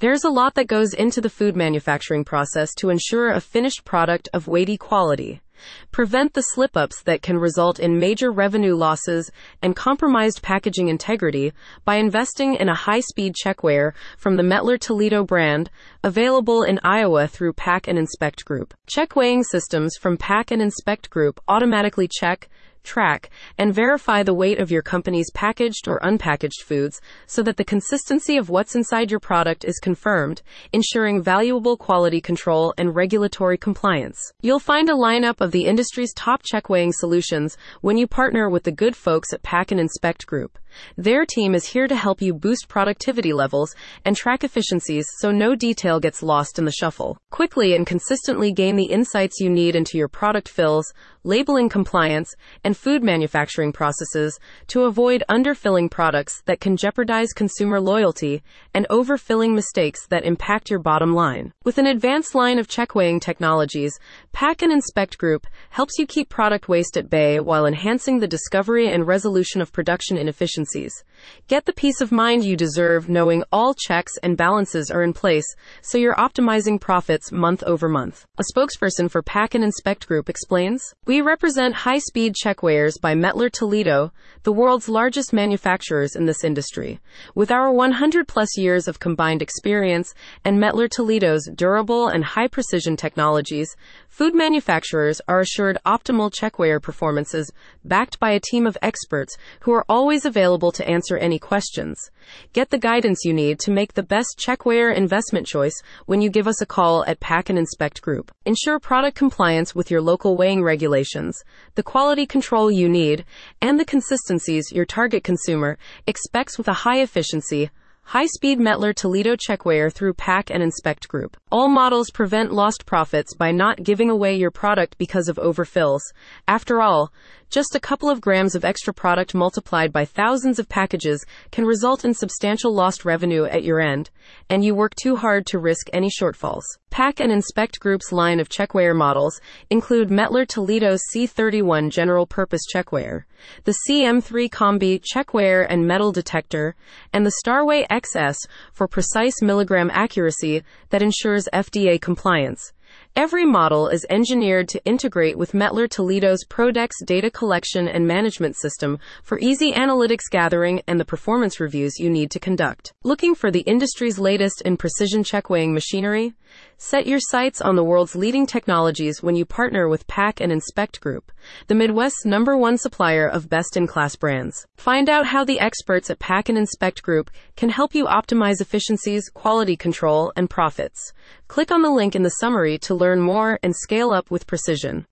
There's a lot that goes into the food manufacturing process to ensure a finished product of weighty quality. Prevent the slip ups that can result in major revenue losses and compromised packaging integrity by investing in a high speed checkweigher from the Mettler Toledo brand, available in Iowa through Pack and Inspect Group. Check weighing systems from Pack and Inspect Group automatically check, track, and verify the weight of your company's packaged or unpackaged foods so that the consistency of what's inside your product is confirmed, ensuring valuable quality control and regulatory compliance. You'll find a lineup of the industry's top check weighing solutions when you partner with the good folks at Pack and Inspect Group. Their team is here to help you boost productivity levels and track efficiencies so no detail gets lost in the shuffle. Quickly and consistently gain the insights you need into your product fills, labeling compliance, and food manufacturing processes to avoid underfilling products that can jeopardize consumer loyalty and overfilling mistakes that impact your bottom line. With an advanced line of check weighing technologies, Pack and Inspect Group helps you keep product waste at bay while enhancing the discovery and resolution of production inefficiencies. Get the peace of mind you deserve knowing all checks and balances are in place so you're optimizing profits month over month. A spokesperson for Pack and Inspect Group explains, We represent high-speed checkweighers by Mettler Toledo, the world's largest manufacturers in this industry. With our 100 plus years of combined experience and Mettler Toledo's durable and high-precision technologies, food manufacturers are assured optimal checkweigher performances backed by a team of experts who are always available to answer any questions. Get the guidance you need to make the best checkweigher investment choice when you give us a call at Pack and Inspect Group. Ensure product compliance with your local weighing regulations, the quality control you need, and the consistencies your target consumer expects with a high efficiency, High speed Mettler Toledo checkweigher through Pack and Inspect Group. All models prevent lost profits by not giving away your product because of overfills. After all, just a couple of grams of extra product multiplied by thousands of packages can result in substantial lost revenue at your end, and you work too hard to risk any shortfalls. Pack and Inspect Group's line of checkweigher models include Mettler Toledo's C31 general purpose checkweigher, the CM3 Combi checkweigher and metal detector, and the Starway XS for precise milligram accuracy that ensures FDA compliance. Every model is engineered to integrate with Mettler Toledo's ProdX data collection and management system for easy analytics gathering and the performance reviews you need to conduct. Looking for the industry's latest in precision checkweighing machinery? Set your sights on the world's leading technologies when you partner with Pack and Inspect Group, the Midwest's number one supplier of best in class brands. Find out how the experts at Pack and Inspect Group can help you optimize efficiencies, quality control, and profits. Click on the link in the summary to learn more and scale up with precision.